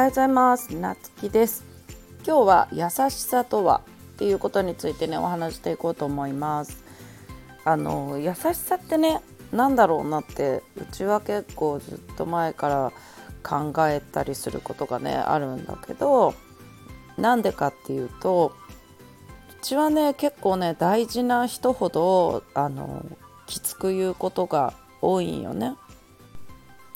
はようございます。なつきです。今日は優しさとはっていうことについてねお話していこうと思います。あの優しさってね何だろうなってうちは結構ずっと前から考えたりすることがねあるんだけどなんでかっていうとうちはね結構ね大事な人ほどあのきつく言うことが多いんよね。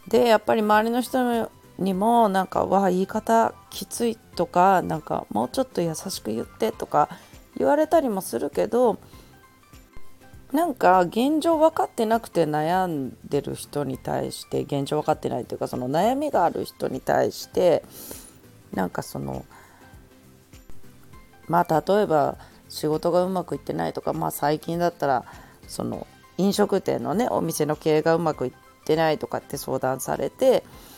でやっぱり周りの人にもなんか「わあ言い方きつい」とかなんかもうちょっと優しく言ってとか言われたりもするけどなんか現状分かってなくて悩んでる人に対して現状分かってないというかその悩みがある人に対してなんかそのまあ例えば仕事がうまくいってないとかまあ最近だったらその飲食店のねお店の経営がうまくいってないとかって相談されて「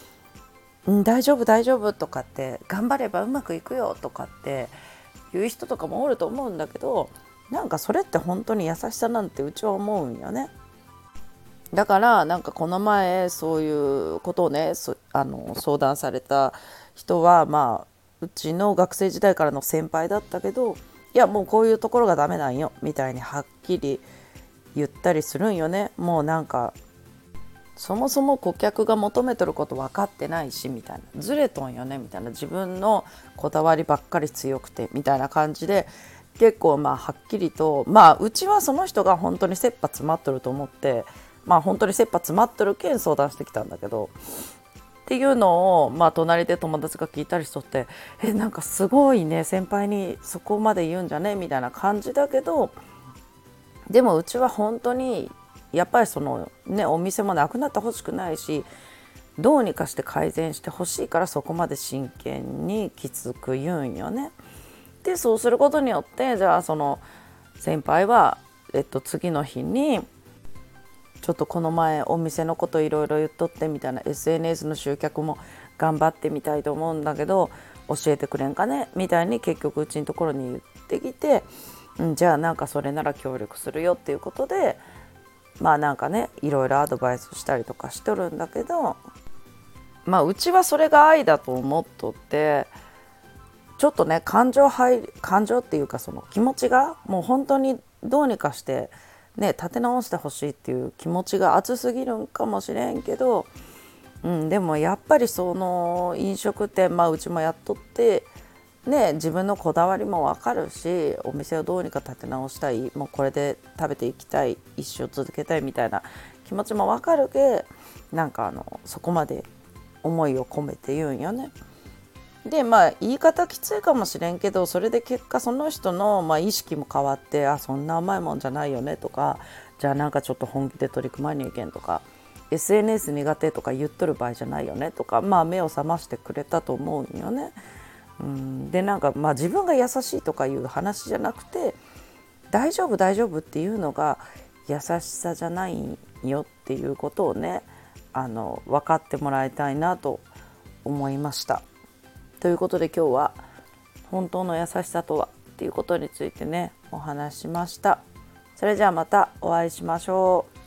うん大丈夫大丈夫」とかって「頑張ればうまくいくよ」とかって言う人とかもおると思うんだけどなんかそれって本当に優しさなんてうちは思うんよね。だからなんかこの前そういうことをねあの相談された人はまあうちの学生時代からの先輩だったけどいやもうこういうところがダメなんよみたいにはっきり言ったりするんよねもうなんかそもそも顧客が求めてること分かってないしみたいな。ずれとんよねみたいな。自分のこだわりばっかり強くてみたいな感じで結構まあはっきりとまあうちはその人が本当に切羽詰まっとると思ってまあ本当に切羽詰まっとるけん相談してきたんだけどっていうのを、まあ、隣で友達が聞いたりしとってえなんかすごいね先輩にそこまで言うんじゃねみたいな感じだけどでもうちは本当にやっぱりそのねお店もなくなってほしくないしどうにかして改善してほしいからそこまで真剣にきつく言うんよね。でそうすることによってじゃあその先輩は、えっと、次の日にちょっとこの前お店のこといろいろ言っとってみたいな SNS の集客も頑張ってみたいと思うんだけど教えてくれんかね？みたいに結局うちのところに言ってきて、うん、じゃあなんかそれなら協力するよっていうことでまあなんかねいろいろアドバイスしたりとかしとるんだけどまあうちはそれが愛だと思っとって。ちょっとね感情入感情っていうかその気持ちがもう本当にどうにかしてね立て直してほしいっていう気持ちが熱すぎるんかもしれんけど、うん、でもやっぱりその飲食店まあうちもやっとってね自分のこだわりも分かるしお店をどうにか立て直したいもうこれで食べていきたい一生続けたいみたいな気持ちも分かるけなんかあのそこまで思いを込めて言うんよね。でまあ言い方きついかもしれんけどそれで結果その人の、まあ、意識も変わってあそんな甘いもんじゃないよねとかじゃあなんかちょっと本気で取り組まにいけんとか SNS 苦手とか言っとる場合じゃないよねとかまあ目を覚ましてくれたと思うんよね。うんでなんかまあ自分が優しいとかいう話じゃなくて大丈夫大丈夫っていうのが優しさじゃないよっていうことをねあの分かってもらいたいなと思いました。ということで今日は本当の優しさとはっていうことについてねお話しました。それじゃあまたお会いしましょう。